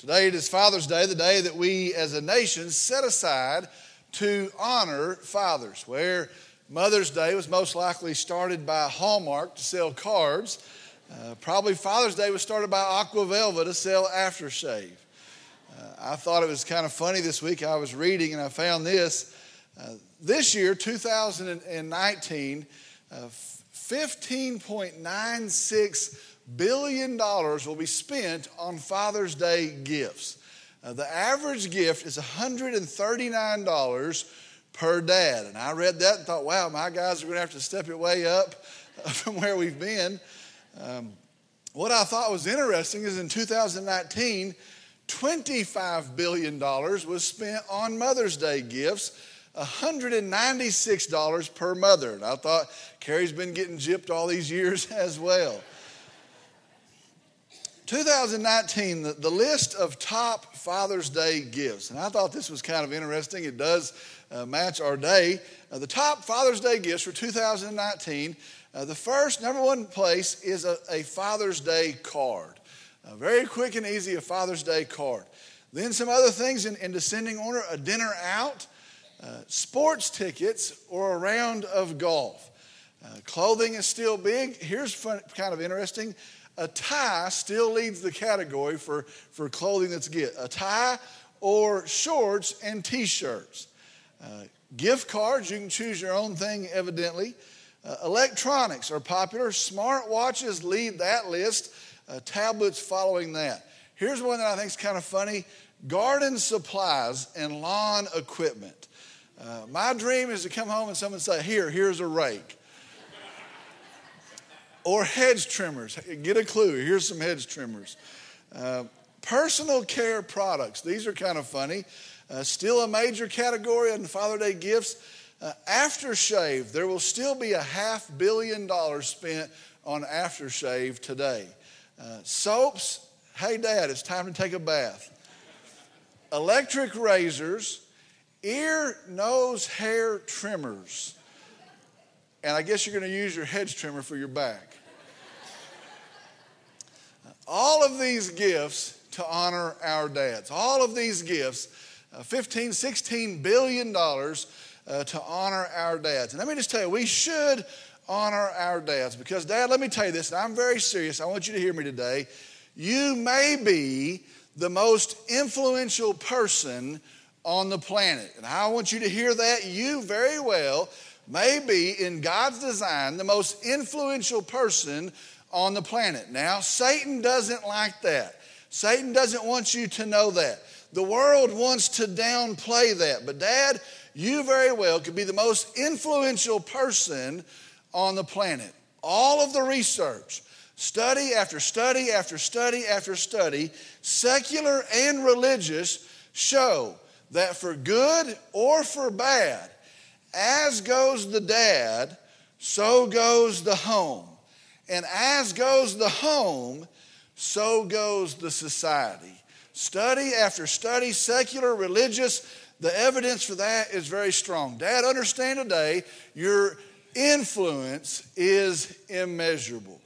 Today it is Father's Day, the day that we as a nation set aside to honor fathers, where Mother's Day was most likely started by Hallmark to sell cards. Uh, probably Father's Day was started by Aqua Velva to sell aftershave. Uh, I thought it was kind of funny this week. I was reading and I found this. Uh, this year, 2019, uh, 15.96 billion dollars will be spent on Father's Day gifts. Uh, the average gift is $139 per dad. And I read that and thought, wow, my guys are going to have to step it way up from where we've been. Um, what I thought was interesting is in 2019, $25 billion was spent on Mother's Day gifts. $196 per mother. And I thought Carrie's been getting gypped all these years as well. 2019, the, the list of top Father's Day gifts. And I thought this was kind of interesting. It does uh, match our day. Uh, the top Father's Day gifts for 2019, uh, the first, number one place is a, a Father's Day card. very quick and easy, a Father's Day card. Then some other things in, in descending order a dinner out, uh, sports tickets, or a round of golf. Uh, clothing is still big. Here's fun, kind of interesting a tie still leads the category for, for clothing that's get a tie or shorts and t-shirts. Uh, gift cards you can choose your own thing evidently. Uh, electronics are popular. Smartwatches lead that list. Uh, tablets following that. Here's one that i think is kind of funny. Garden supplies and lawn equipment. Uh, my dream is to come home and someone say here here's a rake or hedge trimmers. Get a clue. Here's some hedge trimmers. Uh, personal care products. These are kind of funny. Uh, still a major category in Father Day gifts. Uh, aftershave. There will still be a half billion dollars spent on aftershave today. Uh, soaps. Hey, Dad, it's time to take a bath. Electric razors. Ear, nose, hair trimmers. And I guess you're going to use your hedge trimmer for your back. All of these gifts to honor our dads. All of these gifts, uh, 15, 16 billion dollars uh, to honor our dads. And let me just tell you, we should honor our dads because, Dad, let me tell you this, and I'm very serious. I want you to hear me today. You may be the most influential person on the planet. And I want you to hear that. You very well may be, in God's design, the most influential person on the planet. Now, Satan doesn't like that. Satan doesn't want you to know that. The world wants to downplay that. But, Dad, you very well could be the most influential person on the planet. All of the research, study after study after study after study, secular and religious, show that for good or for bad, as goes the dad, so goes the home. And as goes the home, so goes the society. Study after study, secular, religious, the evidence for that is very strong. Dad, understand today your influence is immeasurable.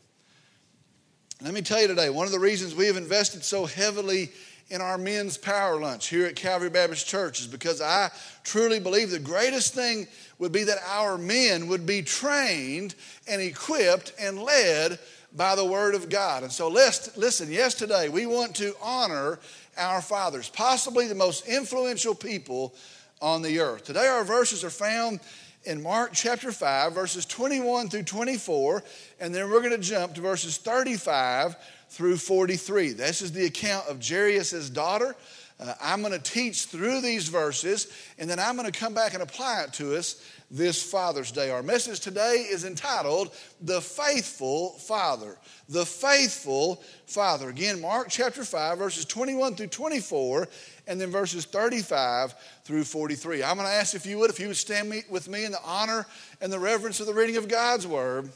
Let me tell you today, one of the reasons we have invested so heavily in our men's power lunch here at Calvary Baptist Church is because I truly believe the greatest thing would be that our men would be trained and equipped and led by the Word of God. And so, let's, listen, yes, today we want to honor our fathers, possibly the most influential people on the earth. Today, our verses are found in Mark chapter 5, verses 21 through 24, and then we're going to jump to verses 35 through 43. This is the account of Jairus' daughter. Uh, I'm going to teach through these verses, and then I'm going to come back and apply it to us this Father's Day. Our message today is entitled The Faithful Father. The Faithful Father. Again, Mark chapter 5, verses 21 through 24, and then verses 35 through 43. I'm going to ask if you would, if you would stand me, with me in the honor and the reverence of the reading of God's Word.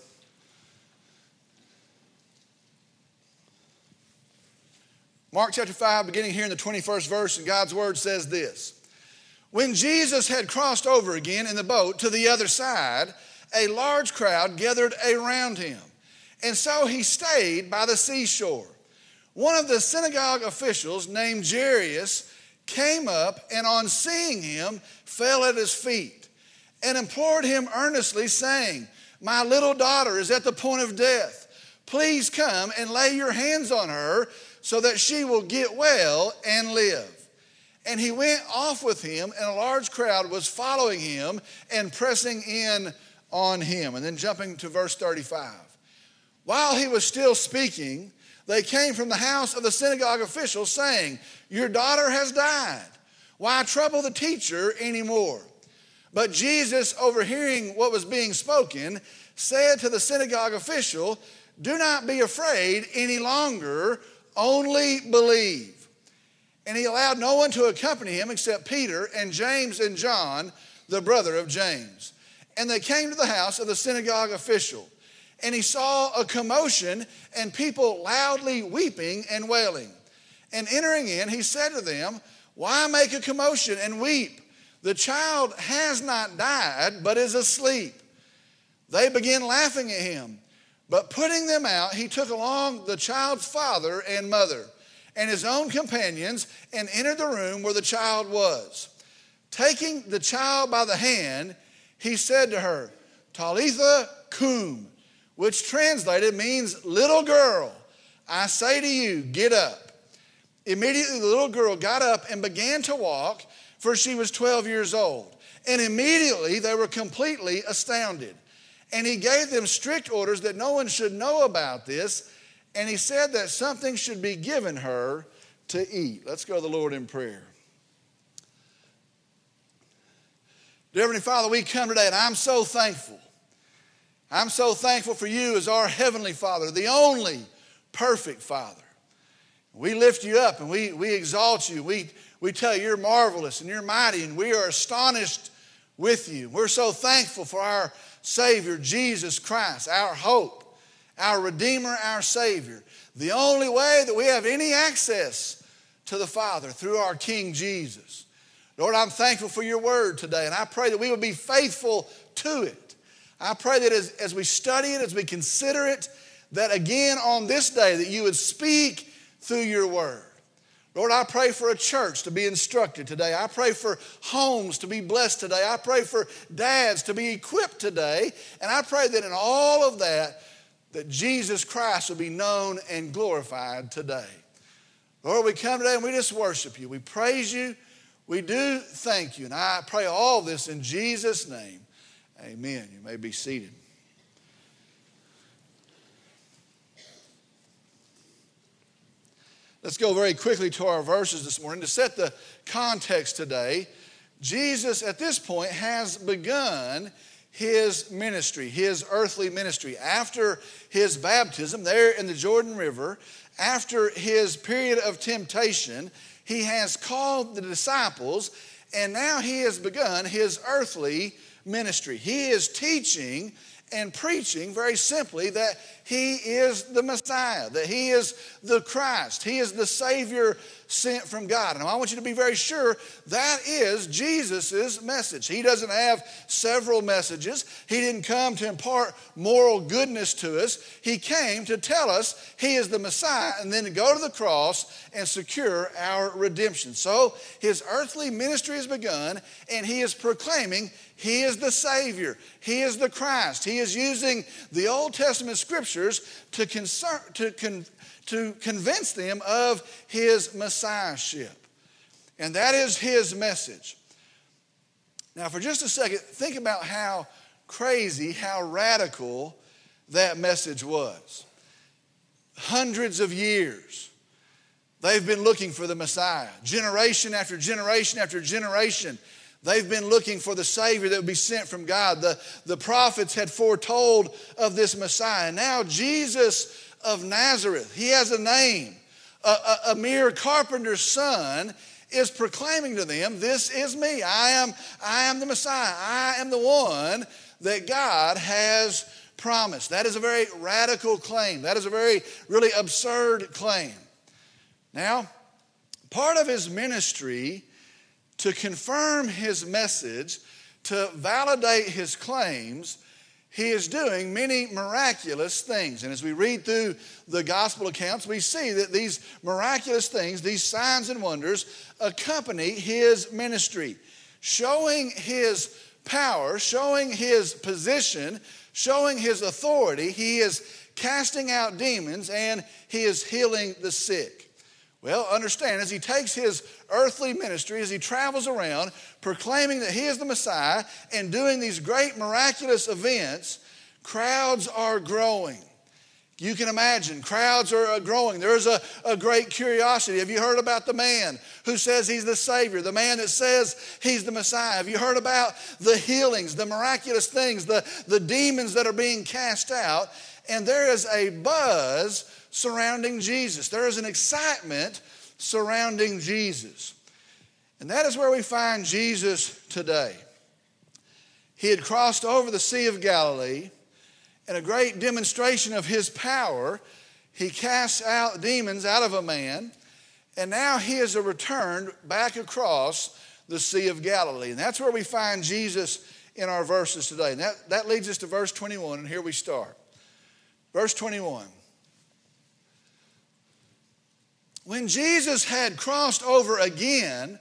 Mark chapter 5, beginning here in the 21st verse, and God's word says this When Jesus had crossed over again in the boat to the other side, a large crowd gathered around him. And so he stayed by the seashore. one of the synagogue officials named Jairus came up and on seeing him fell at his feet and implored him earnestly, saying, My little daughter is at the point of death. Please come and lay your hands on her so that she will get well and live. And he went off with him, and a large crowd was following him and pressing in on him. And then jumping to verse 35. While he was still speaking, they came from the house of the synagogue official saying, Your daughter has died. Why trouble the teacher anymore? But Jesus, overhearing what was being spoken, said to the synagogue official, Do not be afraid any longer, only believe. And he allowed no one to accompany him except Peter and James and John, the brother of James. And they came to the house of the synagogue official and he saw a commotion and people loudly weeping and wailing. And entering in, he said to them, Why make a commotion and weep? The child has not died, but is asleep. They began laughing at him. But putting them out, he took along the child's father and mother and his own companions and entered the room where the child was. Taking the child by the hand, he said to her, Talitha cum, which translated means little girl, I say to you, get up. Immediately the little girl got up and began to walk, for she was 12 years old. And immediately they were completely astounded. And he gave them strict orders that no one should know about this. And he said that something should be given her to eat. Let's go to the Lord in prayer. Dear Heavenly Father, we come today and I'm so thankful I'm so thankful for you as our Heavenly Father, the only perfect Father. We lift you up and we, we exalt you. We, we tell you you're marvelous and you're mighty, and we are astonished with you. We're so thankful for our Savior, Jesus Christ, our hope, our Redeemer, our Savior. The only way that we have any access to the Father through our King Jesus. Lord, I'm thankful for your word today, and I pray that we will be faithful to it. I pray that as, as we study it, as we consider it, that again on this day that you would speak through your word. Lord, I pray for a church to be instructed today. I pray for homes to be blessed today. I pray for dads to be equipped today. And I pray that in all of that, that Jesus Christ will be known and glorified today. Lord, we come today and we just worship you. We praise you. We do thank you. And I pray all this in Jesus' name. Amen. You may be seated. Let's go very quickly to our verses this morning. To set the context today, Jesus at this point has begun his ministry, his earthly ministry. After his baptism there in the Jordan River, after his period of temptation, he has called the disciples, and now he has begun his earthly ministry. He is teaching and preaching very simply that he is the Messiah, that he is the Christ, he is the Savior sent from God. And I want you to be very sure that is Jesus' message. He doesn't have several messages. He didn't come to impart moral goodness to us. He came to tell us he is the Messiah and then to go to the cross and secure our redemption. So his earthly ministry has begun and he is proclaiming he is the Savior. He is the Christ. He is using the Old Testament scriptures to, concern, to con, to convince them of his messiahship. And that is his message. Now, for just a second, think about how crazy, how radical that message was. Hundreds of years, they've been looking for the Messiah. Generation after generation after generation, they've been looking for the Savior that would be sent from God. The, the prophets had foretold of this Messiah. Now, Jesus of Nazareth. He has a name. A, a, a, mere carpenter's son is proclaiming to them, This is me. I am, I am the Messiah. I am the one that God has promised. That is a very radical claim. That is a very, really absurd claim. Now, part of his ministry to confirm his message, to validate his claims, he is doing many miraculous things. And as we read through the gospel accounts, we see that these miraculous things, these signs and wonders, accompany his ministry, showing his power, showing his position, showing his authority. He is casting out demons and he is healing the sick. Well, understand, as he takes his earthly ministry, as he travels around proclaiming that he is the Messiah and doing these great miraculous events, crowds are growing. You can imagine, crowds are uh, growing. There's a, a great curiosity. Have you heard about the man who says he's the Savior, the man that says he's the Messiah? Have you heard about the healings, the miraculous things, the, the demons that are being cast out? And there is a buzz surrounding Jesus. There is an excitement surrounding Jesus. And that is where we find Jesus today. He had crossed over the Sea of Galilee, and a great demonstration of his power, he casts out demons out of a man, and now he is returned back across the Sea of Galilee. And that's where we find Jesus in our verses today. And that, that leads us to verse 21, and here we start. Verse 21. When Jesus had crossed over again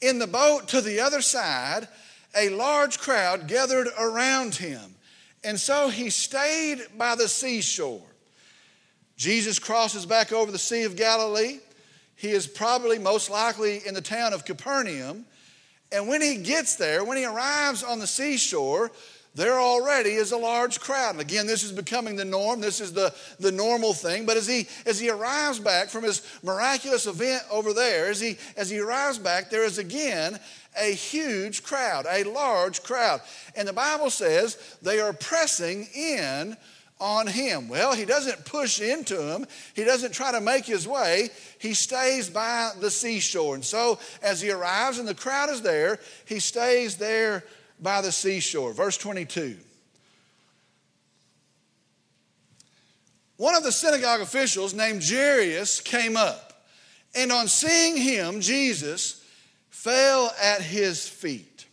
in the boat to the other side, a large crowd gathered around him. And so he stayed by the seashore. Jesus crosses back over the Sea of Galilee. He is probably most likely in the town of Capernaum. And when he gets there, when he arrives on the seashore, there already is a large crowd. And again, this is becoming the norm. This is the, the normal thing. But as he, as he arrives back from his miraculous event over there, as he, as he arrives back, there is again a huge crowd, a large crowd. And the Bible says they are pressing in on him. Well, he doesn't push into him, he doesn't try to make his way. He stays by the seashore. And so, as he arrives and the crowd is there, he stays there by the seashore. Verse 22. One of the synagogue officials named Jairus came up, and on seeing him, Jesus fell at his feet.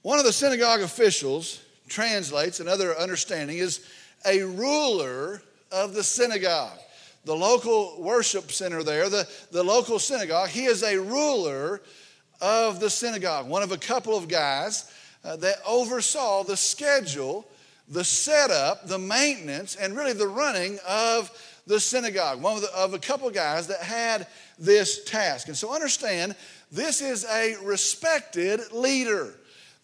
One of the synagogue officials translates, another understanding, is a ruler of the synagogue. The local worship center there, the, the local synagogue, he is a ruler of the synagogue, one of a couple of guys uh, that oversaw the schedule, the setup, the maintenance, and really the running of the synagogue. One of, the, of a couple of guys that had this task. And so understand, this is a respected leader.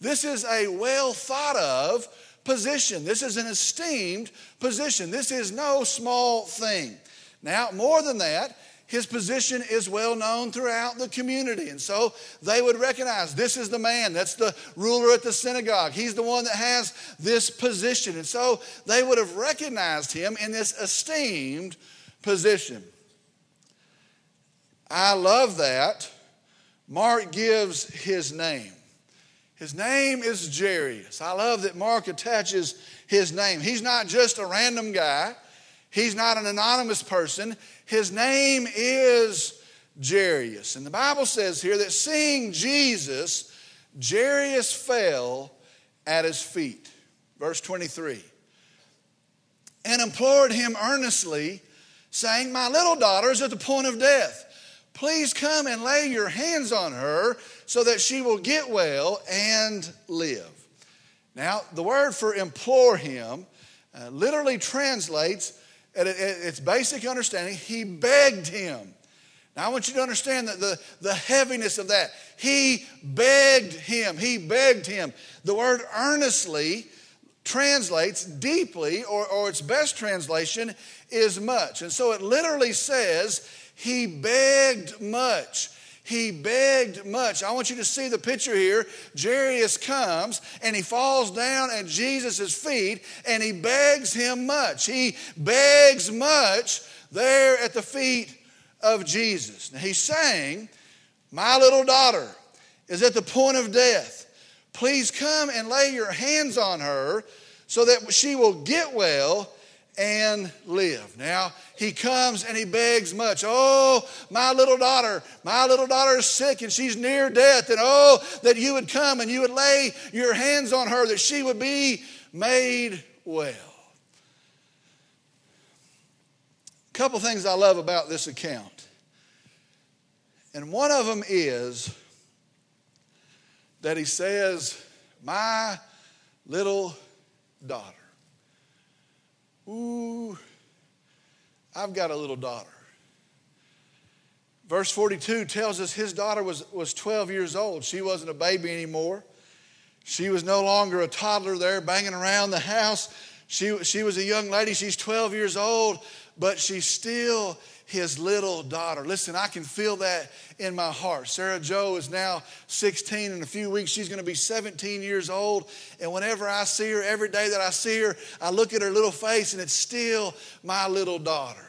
This is a well thought of position. This is an esteemed position. This is no small thing. Now, more than that, his position is well known throughout the community. And so they would recognize this is the man, that's the ruler at the synagogue. He's the one that has this position. And so they would have recognized him in this esteemed position. I love that. Mark gives his name. His name is Jairus. I love that Mark attaches his name. He's not just a random guy. He's not an anonymous person. His name is Jairus. And the Bible says here that seeing Jesus, Jairus fell at his feet. Verse 23. And implored him earnestly, saying, My little daughter is at the point of death. Please come and lay your hands on her so that she will get well and live. Now, the word for implore him uh, literally translates at its basic understanding, he begged him. Now, I want you to understand that the, the heaviness of that. He begged him. He begged him. The word earnestly translates deeply, or, or its best translation is much. And so it literally says, he begged much. He begged much. I want you to see the picture here. Jairus comes and he falls down at Jesus' feet and he begs him much. He begs much there at the feet of Jesus. Now he's saying, My little daughter is at the point of death. Please come and lay your hands on her so that she will get well and live. Now, he comes and he begs much. Oh, my little daughter, my little daughter is sick and she's near death. And oh, that you would come and you would lay your hands on her, that she would be made well. A couple things I love about this account. And one of them is that he says, My little daughter. Ooh, I've got a little daughter. Verse 42 tells us his daughter was, was 12 years old. She wasn't a baby anymore. She was no longer a toddler there banging around the house. She, she was a young lady. She's 12 years old, but she's still his little daughter. Listen, I can feel that in my heart. Sarah Joe is now 16. In a few weeks, she's going to be 17 years old. And whenever I see her, every day that I see her, I look at her little face and it's still my little daughter.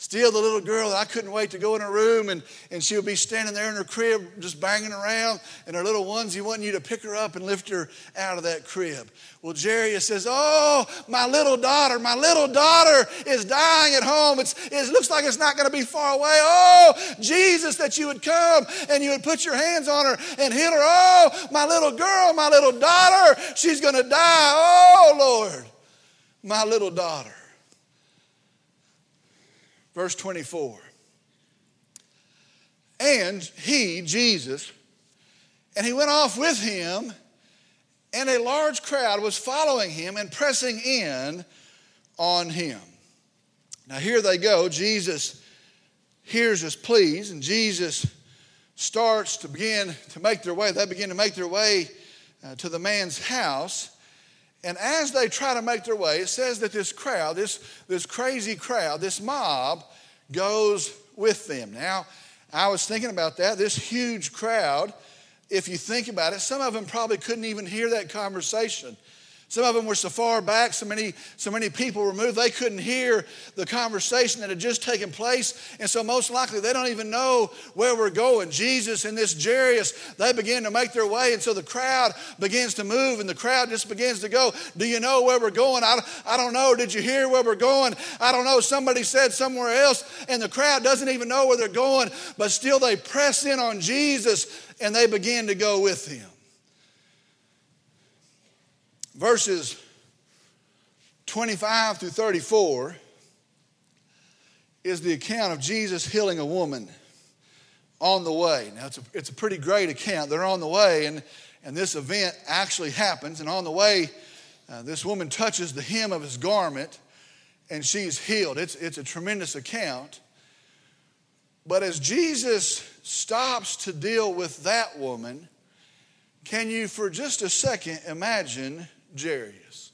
Still, the little girl that I couldn't wait to go in her room and, and she would be standing there in her crib just banging around, and her little onesie wanting you to pick her up and lift her out of that crib. Well, Jairus says, Oh, my little daughter, my little daughter is dying at home. It's, it looks like it's not going to be far away. Oh, Jesus, that you would come and you would put your hands on her and heal her. Oh, my little girl, my little daughter, she's going to die. Oh, Lord, my little daughter. Verse 24. And he, Jesus, and he went off with him, and a large crowd was following him and pressing in on him. Now, here they go. Jesus hears his pleas, and Jesus starts to begin to make their way. They begin to make their way uh, to the man's house. And as they try to make their way, it says that this crowd, this, this crazy crowd, this mob, goes with them. Now, I was thinking about that. This huge crowd, if you think about it, some of them probably couldn't even hear that conversation. Some of them were so far back, so many, so many people removed, they couldn't hear the conversation that had just taken place. And so, most likely, they don't even know where we're going. Jesus and this Jairus, they begin to make their way. And so the crowd begins to move, and the crowd just begins to go, Do you know where we're going? I, I don't know. Did you hear where we're going? I don't know. Somebody said somewhere else, and the crowd doesn't even know where they're going, but still they press in on Jesus and they begin to go with him verses 25 through 34 is the account of Jesus healing a woman on the way. Now, it's a, it's a pretty great account. They're on the way, and, and this event actually happens. And on the way, uh, this woman touches the hem of his garment, and she's healed. It's, it's a tremendous account. But as Jesus stops to deal with that woman, can you, for just a second, imagine Jairus.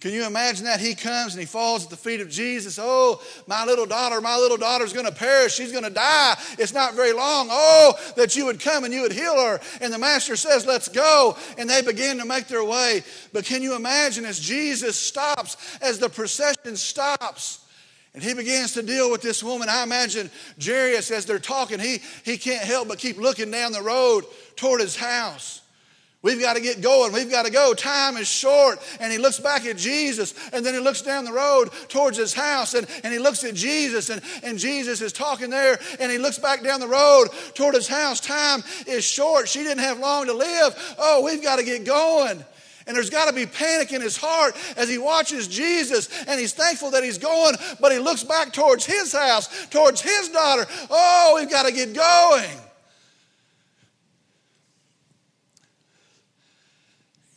Can you imagine that? He comes and he falls at the feet of Jesus. Oh, my little daughter, my little daughter's going to perish. She's going to die. It's not very long. Oh, that you would come and you would heal her. And the master says, Let's go. And they begin to make their way. But can you imagine as Jesus stops, as the procession stops, and he begins to deal with this woman. I imagine Jairus, as they're talking, he, he can't help but keep looking down the road toward his house. We've got to get going. We've got to go. Time is short. And he looks back at Jesus and then he looks down the road towards his house and, and he looks at Jesus and, and Jesus is talking there and he looks back down the road toward his house. Time is short. She didn't have long to live. Oh, we've got to get going. And there's got to be panic in his heart as he watches Jesus and he's thankful that he's going, but he looks back towards his house, towards his daughter. Oh, we've got to get going.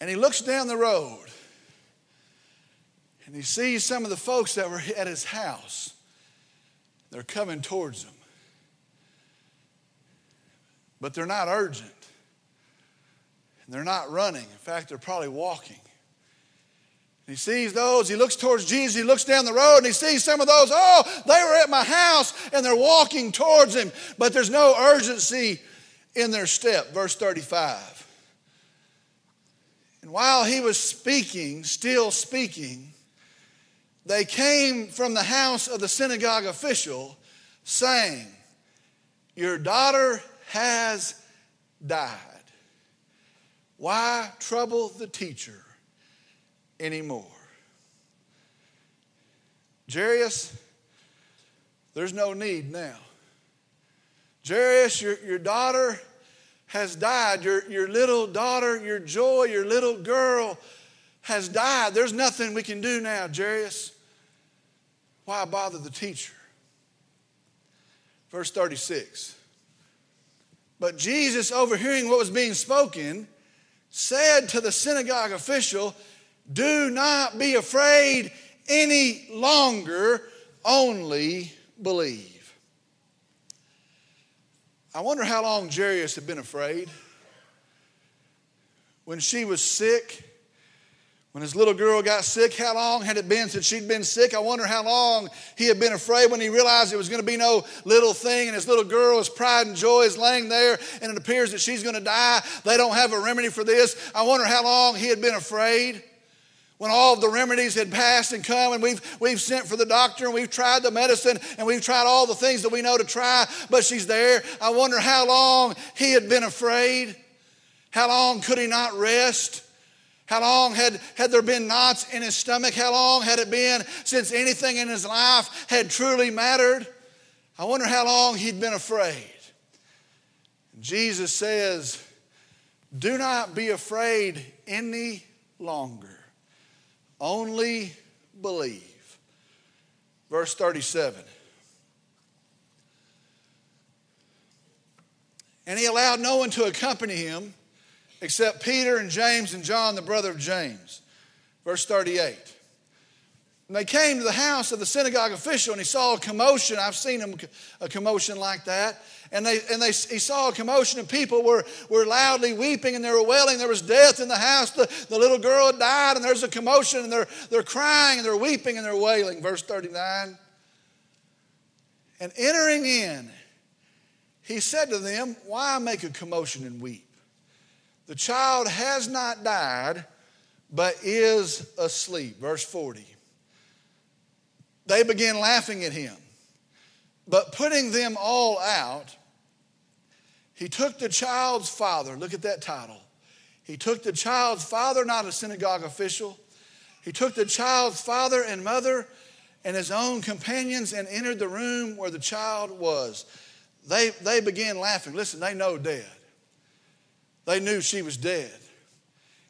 And he looks down the road and he sees some of the folks that were at his house. They're coming towards him. But they're not urgent. And they're not running. In fact, they're probably walking. He sees those, he looks towards Jesus, he looks down the road and he sees some of those, oh, they were at my house and they're walking towards him, but there's no urgency in their step. Verse 35. While he was speaking, still speaking, they came from the house of the synagogue official saying, Your daughter has died. Why trouble the teacher anymore? Jairus, there's no need now. Jairus, your, your daughter has died. Your, your little daughter, your joy, your little girl has died. There's nothing we can do now, Jairus. Why bother the teacher? Verse 36. But Jesus, overhearing what was being spoken, said to the synagogue official, Do not be afraid any longer, only believe. I wonder how long Jairus had been afraid. When she was sick, when his little girl got sick, how long had it been since she'd been sick? I wonder how long he had been afraid when he realized it was going to be no little thing and his little girl, his pride and joy, is laying there and it appears that she's going to die. They don't have a remedy for this. I wonder how long he had been afraid when all of the remedies had passed and come and we've, we've sent for the doctor and we've tried the medicine and we've tried all the things that we know to try, but she's there. I wonder how long he had been afraid. How long could he not rest? How long had, had there been knots in his stomach? How long had it been since anything in his life had truly mattered? I wonder how long he'd been afraid. Jesus says, Do not be afraid any longer. Only believe. Verse 37. And he allowed no one to accompany him except Peter and James and John, the brother of James. Verse 38. And they came to the house of the synagogue official and he saw a commotion. I've seen a commotion like that. And, they, and they, he saw a commotion and people were, were loudly weeping and they were wailing. There was death in the house. The, the little girl had died and there's a commotion and they're, they're crying and they're weeping and they're wailing. Verse 39. And entering in, he said to them, Why make a commotion and weep? The child has not died, but is asleep. Verse 40. They began laughing at him. But putting them all out, he took the child's father. Look at that title. He took the child's father, not a synagogue official. He took the child's father and mother and his own companions and entered the room where the child was. They, they began laughing. Listen, they know dead. They knew she was dead.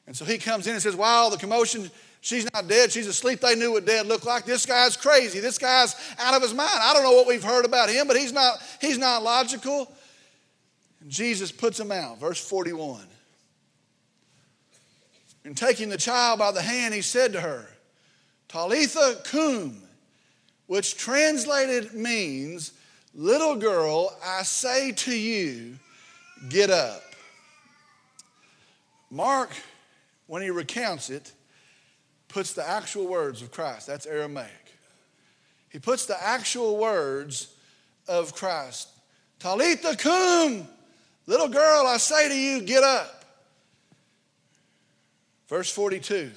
And so he comes in and says, Wow, the commotion, she's not dead, she's asleep. They knew what dead looked like. This guy's crazy. This guy's out of his mind. I don't know what we've heard about him, but he's not, he's not logical. And Jesus puts him out. Verse 41. And taking the child by the hand, he said to her, Talitha cum, which translated means, Little girl, I say to you, get up. Mark, when he recounts it, puts the actual words of Christ. That's Aramaic. He puts the actual words of Christ. Talitha cum, little girl, I say to you, get up. Verse 42.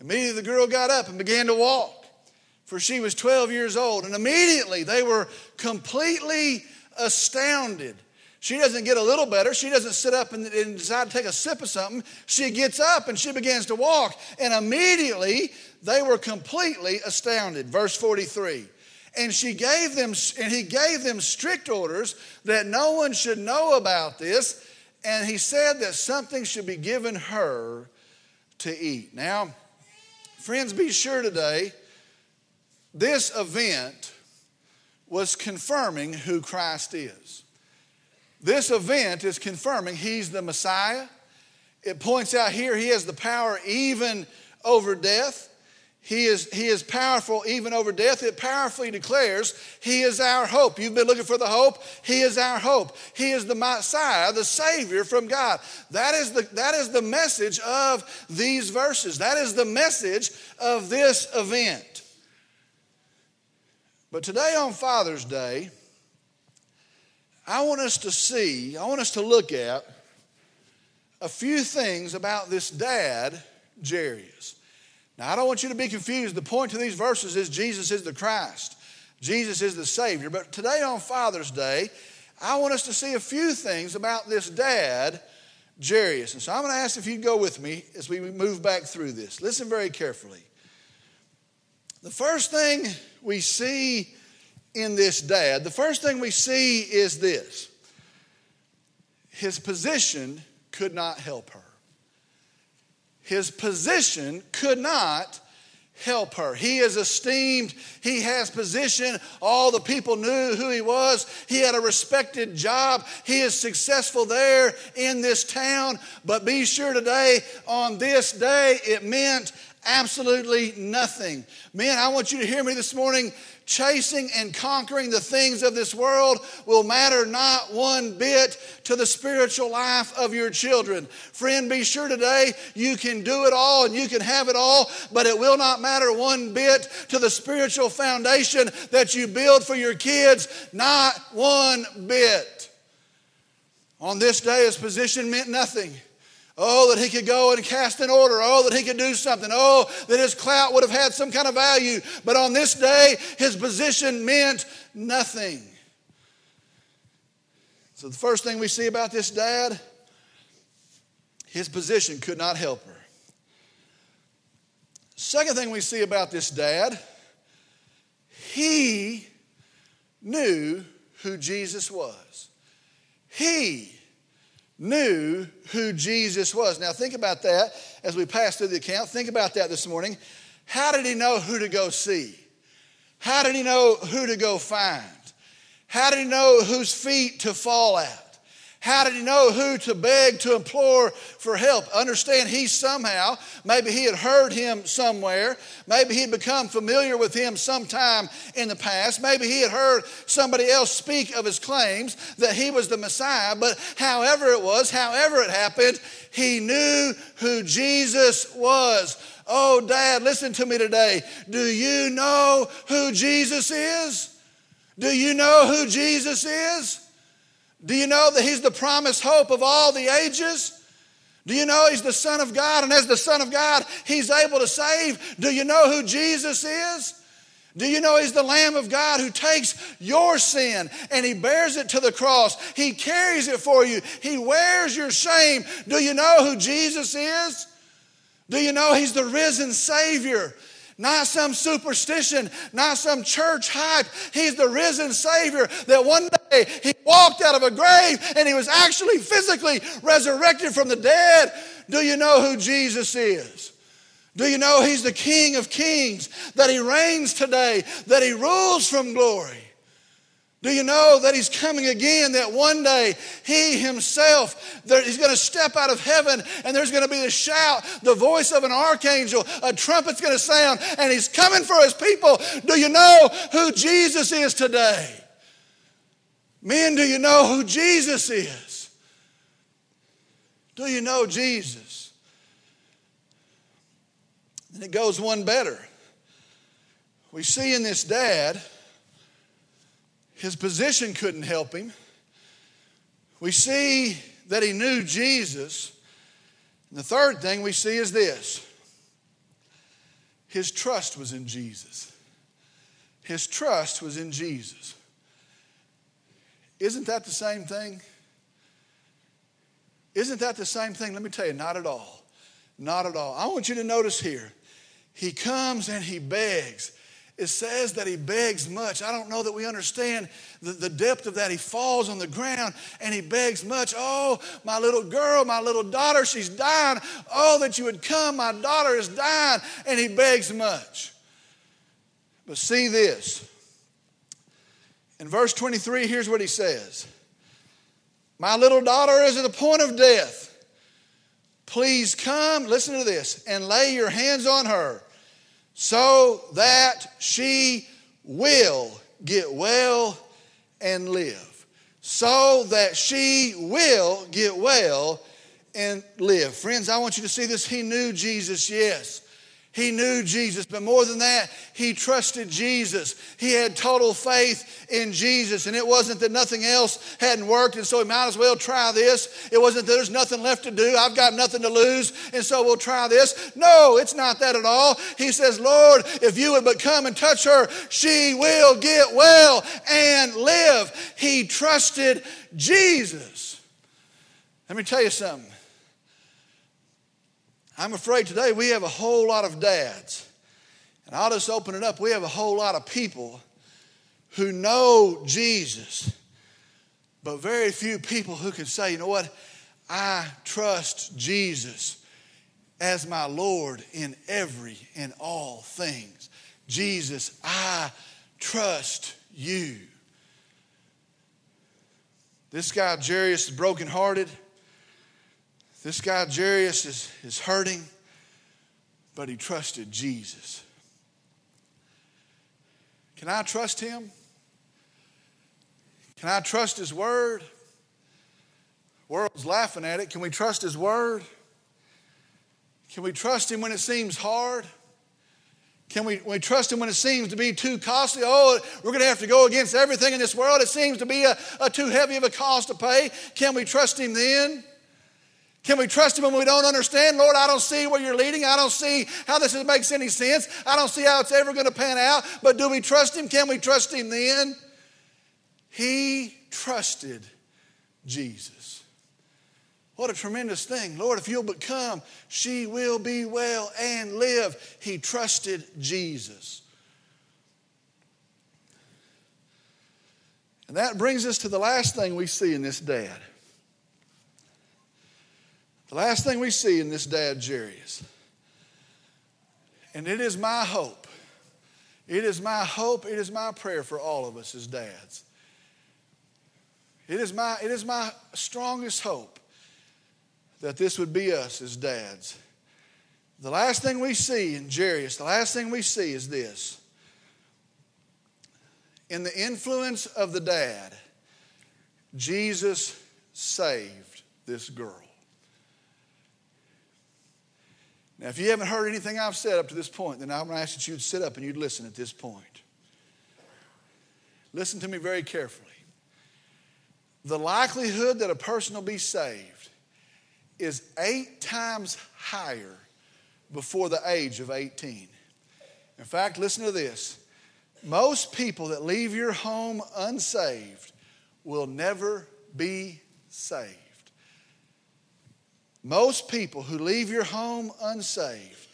Immediately the girl got up and began to walk, for she was 12 years old. And immediately they were completely astounded she doesn't get a little better. She doesn't sit up and, and, decide to take a sip of something. She gets up and she begins to walk. And immediately they were completely astounded. Verse 43. And she gave them, and he gave them strict orders that no one should know about this. And he said that something should be given her to eat. Now, friends, be sure today, this event was confirming who Christ is. This event is confirming he's the Messiah. It points out here he has the power even over death. He is, he is powerful even over death. It powerfully declares He is our hope. You've been looking for the hope. He is our hope. He is the Messiah, the Savior from God. That is the, that is the message of these verses. That is the message of this event. But today on Father's Day, I want us to see, I want us to look at a few things about this dad, Jairus. Now, I don't want you to be confused. The point to these verses is Jesus is the Christ, Jesus is the Savior. But today on Father's Day, I want us to see a few things about this dad, Jairus. And so I'm going to ask if you'd go with me as we move back through this. Listen very carefully. The first thing we see in this dad, the first thing we see is this his position could not help her. His position could not help her. He is esteemed. He has position. All the people knew who he was. He had a respected job. He is successful there in this town. But be sure today, on this day, it meant absolutely nothing. Men, I want you to hear me this morning chasing and conquering the things of this world will matter not one bit to the spiritual life of your children. Friend, be sure today you can do it all and you can have it all, but it will not matter one bit to the spiritual foundation that you build for your kids, not one bit. On this day, his position meant nothing. Oh, that he could go and cast an order. Oh, that he could do something. Oh, that his clout would have had some kind of value. But on this day, his position meant nothing. So, the first thing we see about this dad, his position could not help her. Second thing we see about this dad, he knew who Jesus was. He knew who Jesus was. Now, think about that as we pass through the account. Think about that this morning. How did he know who to go see? How did he know who to go find? How did he know whose feet to fall at? How did he know who to beg, to implore for help? Understand, he somehow, maybe he had heard him somewhere. Maybe he'd become familiar with him sometime in the past. Maybe he had heard somebody else speak of his claims that he was the Messiah. But however it was, however it happened, he knew who Jesus was. Oh, Dad, listen to me today. Do you know who Jesus is? Do you know who Jesus is? Do you know that He's the promised hope of all the ages? Do you know He's the Son of God? And as the Son of God, He's able to save. Do you know who Jesus is? Do you know He's the Lamb of God who takes your sin and He bears it to the cross? He carries it for you, He wears your shame. Do you know who Jesus is? Do you know He's the risen Savior? Not some superstition, not some church hype. He's the risen Savior that one day He walked out of a grave and He was actually physically resurrected from the dead. Do you know who Jesus is? Do you know He's the King of Kings, that He reigns today, that He rules from glory? Do you know that he's coming again? That one day he himself, he's going to step out of heaven and there's going to be a shout, the voice of an archangel, a trumpet's going to sound, and he's coming for his people. Do you know who Jesus is today? Men, do you know who Jesus is? Do you know Jesus? And it goes one better. We see in this dad his position couldn't help him. We see that he knew Jesus. And the third thing we see is this his trust was in Jesus. His trust was in Jesus. Isn't that the same thing? Isn't that the same thing? Let me tell you, not at all. Not at all. I want you to notice here. He comes and he begs it says that he begs much. I don't know that we understand the, the depth of that. He falls on the ground and he begs much. Oh, my little girl, my little daughter, she's dying. Oh, that you would come. My daughter is dying. And he begs much. But see this. In verse 23, here's what he says My little daughter is at the point of death. Please come, listen to this, and lay your hands on her so that she will get well and live. So that she will get well and live. Friends, I want you to see this. He knew Jesus, yes. He knew Jesus, but more than that, he trusted Jesus. He had total faith in Jesus, and it wasn't that nothing else hadn't worked, and so he might as well try this. It wasn't that there's nothing left to do, I've got nothing to lose, and so we'll try this. No, it's not that at all. He says, Lord, if you would but come and touch her, she will get well and live. He trusted Jesus. Let me tell you something. I'm afraid today we have a whole lot of dads. And I'll just open it up. We have a whole lot of people who know Jesus, but very few people who can say, you know what, I trust Jesus as my Lord in every and all things. Jesus, I trust you. This guy, Jairus, is brokenhearted. This guy, Jairus, is, is hurting, but he trusted Jesus. Can I trust him? Can I trust his word? World's laughing at it. Can we trust his word? Can we trust him when it seems hard? Can we, we trust him when it seems to be too costly? Oh, we're going to have to go against everything in this world. It seems to be a, a too heavy of a cost to pay. Can we trust him then? Can we trust him when we don't understand? Lord, I don't see where you're leading. I don't see how this makes any sense. I don't see how it's ever going to pan out. But do we trust him? Can we trust him then? He trusted Jesus. What a tremendous thing. Lord, if you'll but come, she will be well and live. He trusted Jesus. And that brings us to the last thing we see in this dad. The last thing we see in this dad, Jairus. And it is my hope, it is my hope, it is my prayer for all of us as dads. It is my, it is my strongest hope that this would be us as dads. The last thing we see in Jairus, the last thing we see is this. In the influence of the dad, Jesus saved this girl. Now, if you haven't heard anything I've said up to this point, then I'm going to ask that you'd sit up and you'd listen at this point. Listen to me very carefully. The likelihood that a person will be saved is eight times higher before the age of 18. In fact, listen to this. Most people that leave your home unsaved will never be saved. Most people who leave your home unsaved,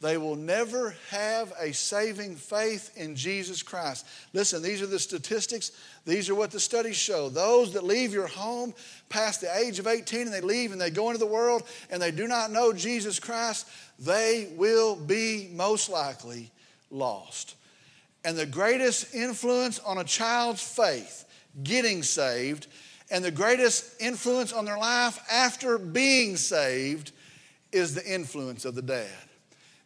they will never have a saving faith in Jesus Christ. Listen, these are the statistics. These are what the studies show. Those that leave your home past the age of 18 and they leave and they go into the world and they do not know Jesus Christ, they will be most likely lost. And the greatest influence on a child's faith getting saved and the greatest influence on their life after being saved is the influence of the dad.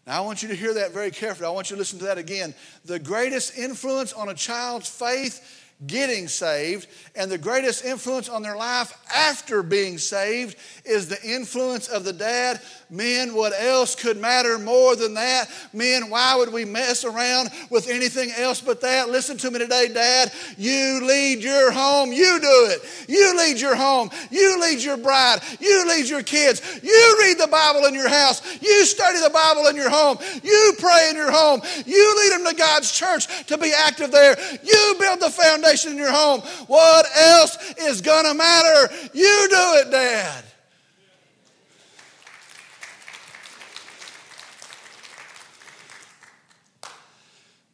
Now, I want you to hear that very carefully. I want you to listen to that again. The greatest influence on a child's faith getting saved, and the greatest influence on their life after being saved is the influence of the dad. Men, what else could matter more than that? Men, why would we mess around with anything else but that? Listen to me today, Dad. You lead your home. You do it. You lead your home. You lead your bride. You lead your kids. You read the Bible in your house. You study the Bible in your home. You pray in your home. You lead them to God's church to be active there. You build the foundation in your home. What else is going to matter? You do it, Dad.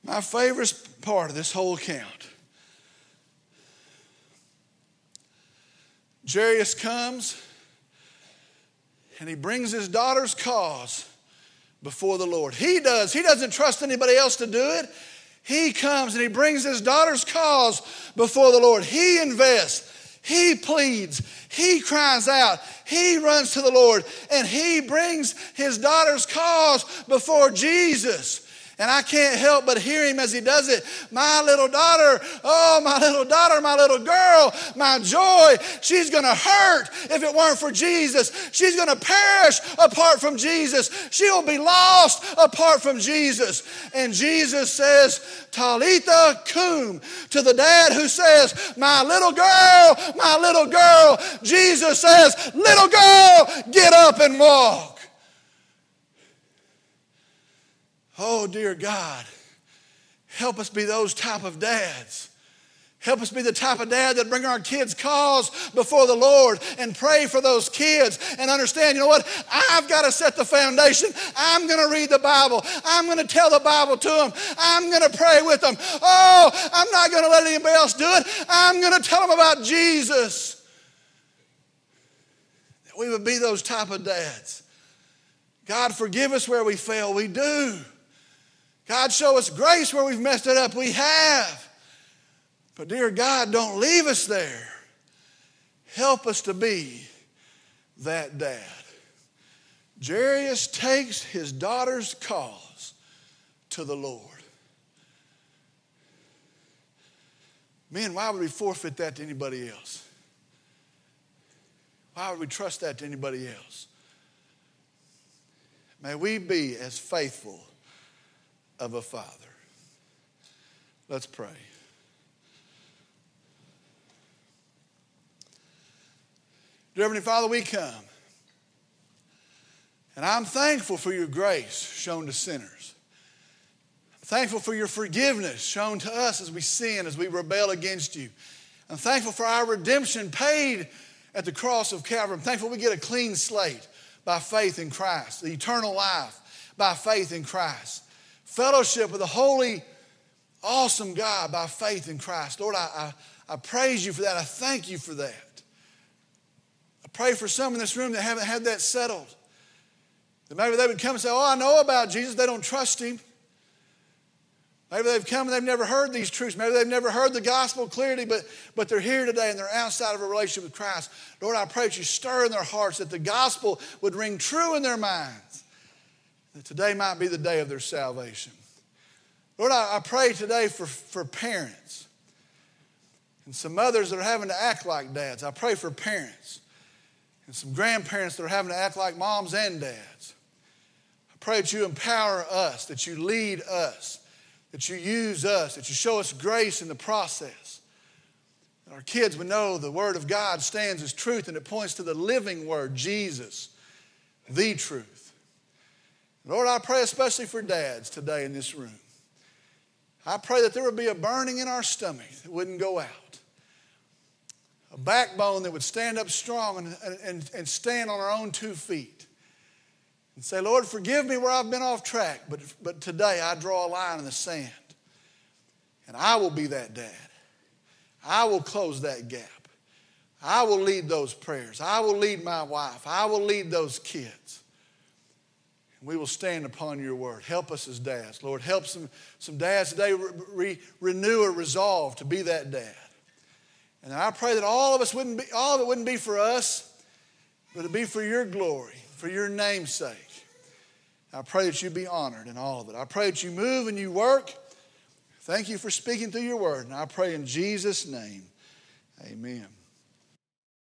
My favorite part of this whole account Jairus comes and he brings his daughter's cause before the Lord. He does. He doesn't trust anybody else to do it. He comes and he brings his daughter's cause before the Lord. He invests. He pleads. He cries out. He runs to the Lord and he brings his daughter's cause before Jesus. And I can't help but hear him as he does it. My little daughter, oh, my little daughter, my little girl, my joy, she's going to hurt if it weren't for Jesus. She's going to perish apart from Jesus. She'll be lost apart from Jesus. And Jesus says, Talitha cum, to the dad who says, My little girl, my little girl. Jesus says, Little girl, get up and walk. Oh, dear God, help us be those type of dads. Help us be the type of dad that bring our kids' cause before the Lord and pray for those kids and understand, you know what? I've got to set the foundation. I'm going to read the Bible. I'm going to tell the Bible to them. I'm going to pray with them. Oh, I'm not going to let anybody else do it. I'm going to tell them about Jesus. We would be those type of dads. God, forgive us where we fail. We do. God, show us grace where we've messed it up. We have. But, dear God, don't leave us there. Help us to be that dad. Jairus takes his daughter's cause to the Lord. Men, why would we forfeit that to anybody else? Why would we trust that to anybody else? May we be as faithful of a father. Let's pray. Dear Heavenly Father, we come. And I'm thankful for your grace shown to sinners. I'm thankful for your forgiveness shown to us as we sin, as we rebel against you. I'm thankful for our redemption paid at the cross of Calvary. I'm thankful we get a clean slate by faith in Christ, the eternal life by faith in Christ, fellowship with the holy, awesome God by faith in Christ. Lord, I, I, I praise you for that. I thank you for that. I pray for some in this room that haven't had that settled. That maybe they would come and say, Oh, I know about Jesus. They don't trust him. Maybe they've come and they've never heard these truths. Maybe they've never heard the gospel clearly, but, but they're here today and they're outside of a relationship with Christ. Lord, I pray that you stir in their hearts that the gospel would ring true in their minds. That today might be the day of their salvation. Lord, I, I pray today for, for parents and some mothers that are having to act like dads. I pray for parents and some grandparents that are having to act like moms and dads. I pray that you empower us, that you lead us that you use us, that you show us grace in the process. That our kids would know the Word of God stands as truth and it points to the living Word, Jesus, the truth. Lord, I pray especially for dads today in this room. I pray that there would be a burning in our stomach that wouldn't go out, a backbone that would stand up strong and, and, and stand on our own two feet and say, Lord, forgive me where I've been off track, but, but today I draw a line in the sand. And I will be that dad. I will close that gap. I will lead those prayers. I will lead my wife. I will lead those kids. We will stand upon your word. Help us as dads. Lord, help some, some dads today re- re- renew a resolve to be that dad. And I pray that all of us wouldn't be, all of it wouldn't be for us, but it'd be for your glory, for your name's sake. I pray that you be honored in all of it. I pray that you move and you work. Thank you for speaking through your word. And I pray in Jesus' name, amen.